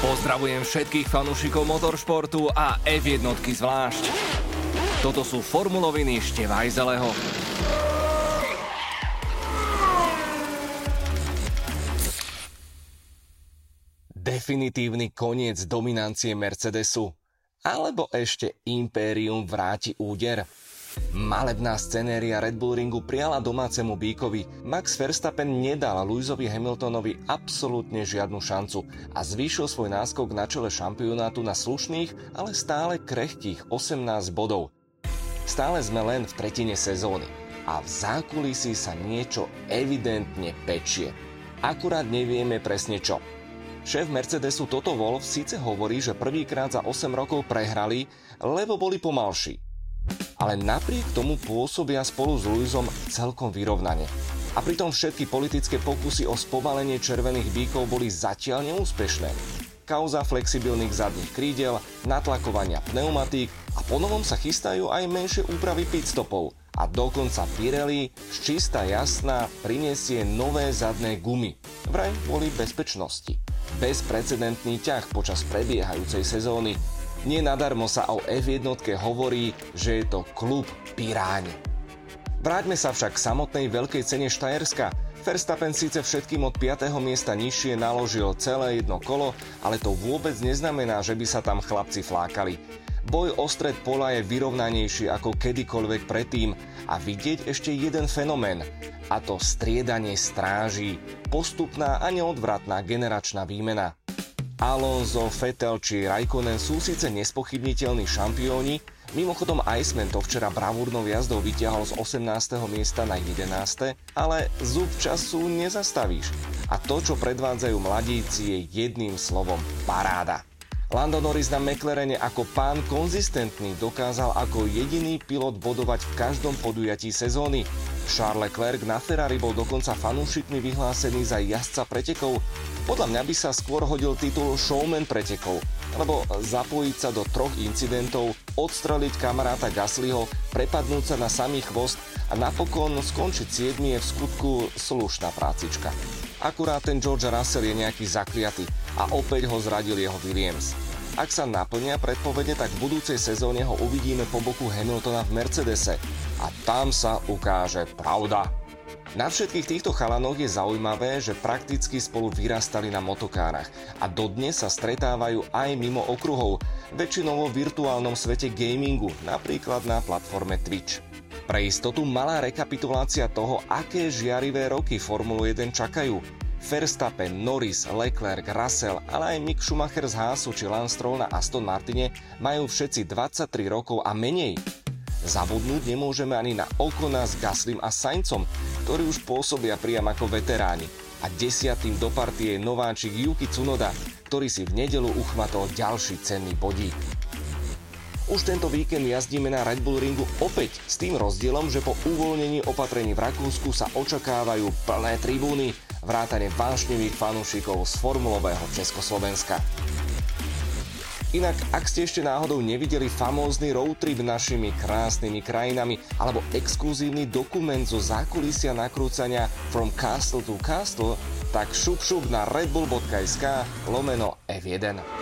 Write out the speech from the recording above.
Pozdravujem všetkých fanúšikov motoršportu a F1 zvlášť. Toto sú formuloviny Števajzeleho. Definitívny koniec dominancie Mercedesu? Alebo ešte Imperium vráti úder? Malebná scenéria Red Bull Ringu prijala domácemu bíkovi. Max Verstappen nedal Lewisovi Hamiltonovi absolútne žiadnu šancu a zvýšil svoj náskok na čele šampionátu na slušných, ale stále krehkých 18 bodov. Stále sme len v tretine sezóny a v zákulisí sa niečo evidentne pečie. Akurát nevieme presne čo. Šéf Mercedesu Toto Wolf síce hovorí, že prvýkrát za 8 rokov prehrali, lebo boli pomalší ale napriek tomu pôsobia spolu s Luizom celkom vyrovnane. A pritom všetky politické pokusy o spomalenie červených bíkov boli zatiaľ neúspešné. Kauza flexibilných zadných krídel, natlakovania pneumatík a ponovom sa chystajú aj menšie úpravy pitstopov. A dokonca Pirelli z čista jasná prinesie nové zadné gumy. Vraj kvôli bezpečnosti. Bezprecedentný ťah počas prebiehajúcej sezóny nie nadarmo sa o F1 hovorí, že je to klub Piráň. Vráťme sa však k samotnej veľkej cene Štajerska. Verstappen síce všetkým od 5. miesta nižšie naložil celé jedno kolo, ale to vôbec neznamená, že by sa tam chlapci flákali. Boj o stred pola je vyrovnanejší ako kedykoľvek predtým a vidieť ešte jeden fenomén, a to striedanie stráží, postupná a neodvratná generačná výmena. Alonso, Vettel či Raikkonen sú síce nespochybniteľní šampióni, mimochodom Iceman to včera bravúrnou jazdou vytiahol z 18. miesta na 11. ale zub času nezastavíš. A to, čo predvádzajú mladíci, je jedným slovom paráda. Lando Norris na McLarene ako pán konzistentný dokázal ako jediný pilot bodovať v každom podujatí sezóny. Charles Leclerc na Ferrari bol dokonca fanúšikmi vyhlásený za jazdca pretekov. Podľa mňa by sa skôr hodil titul showman pretekov, lebo zapojiť sa do troch incidentov, odstreliť kamaráta Gaslyho, prepadnúť sa na samý chvost a napokon skončiť 7 je v skutku slušná prácička. Akurát ten George Russell je nejaký zakliatý a opäť ho zradil jeho Williams. Ak sa naplnia predpovede, tak v budúcej sezóne ho uvidíme po boku Hamiltona v Mercedese. A tam sa ukáže pravda. Na všetkých týchto chalanoch je zaujímavé, že prakticky spolu vyrastali na motokárach a dodnes sa stretávajú aj mimo okruhov, väčšinou vo virtuálnom svete gamingu, napríklad na platforme Twitch. Pre istotu malá rekapitulácia toho, aké žiarivé roky Formulu 1 čakajú. Verstappen, Norris, Leclerc, Russell, ale aj Mick Schumacher z Haasu či Lance Stroll na Aston Martine majú všetci 23 rokov a menej. Zabudnúť nemôžeme ani na Okona s Gaslim a Saincom, ktorí už pôsobia priam ako veteráni. A desiatým do partie je nováčik Yuki Tsunoda, ktorý si v nedelu uchmatol ďalší cenný bodík. Už tento víkend jazdíme na Red Bull ringu opäť s tým rozdielom, že po uvoľnení opatrení v Rakúsku sa očakávajú plné tribúny, vrátane vášnivých fanúšikov z formulového Československa. Inak, ak ste ešte náhodou nevideli famózny road trip našimi krásnymi krajinami alebo exkluzívny dokument zo zákulisia nakrúcania From Castle to Castle, tak šup šup na redbull.sk lomeno F1.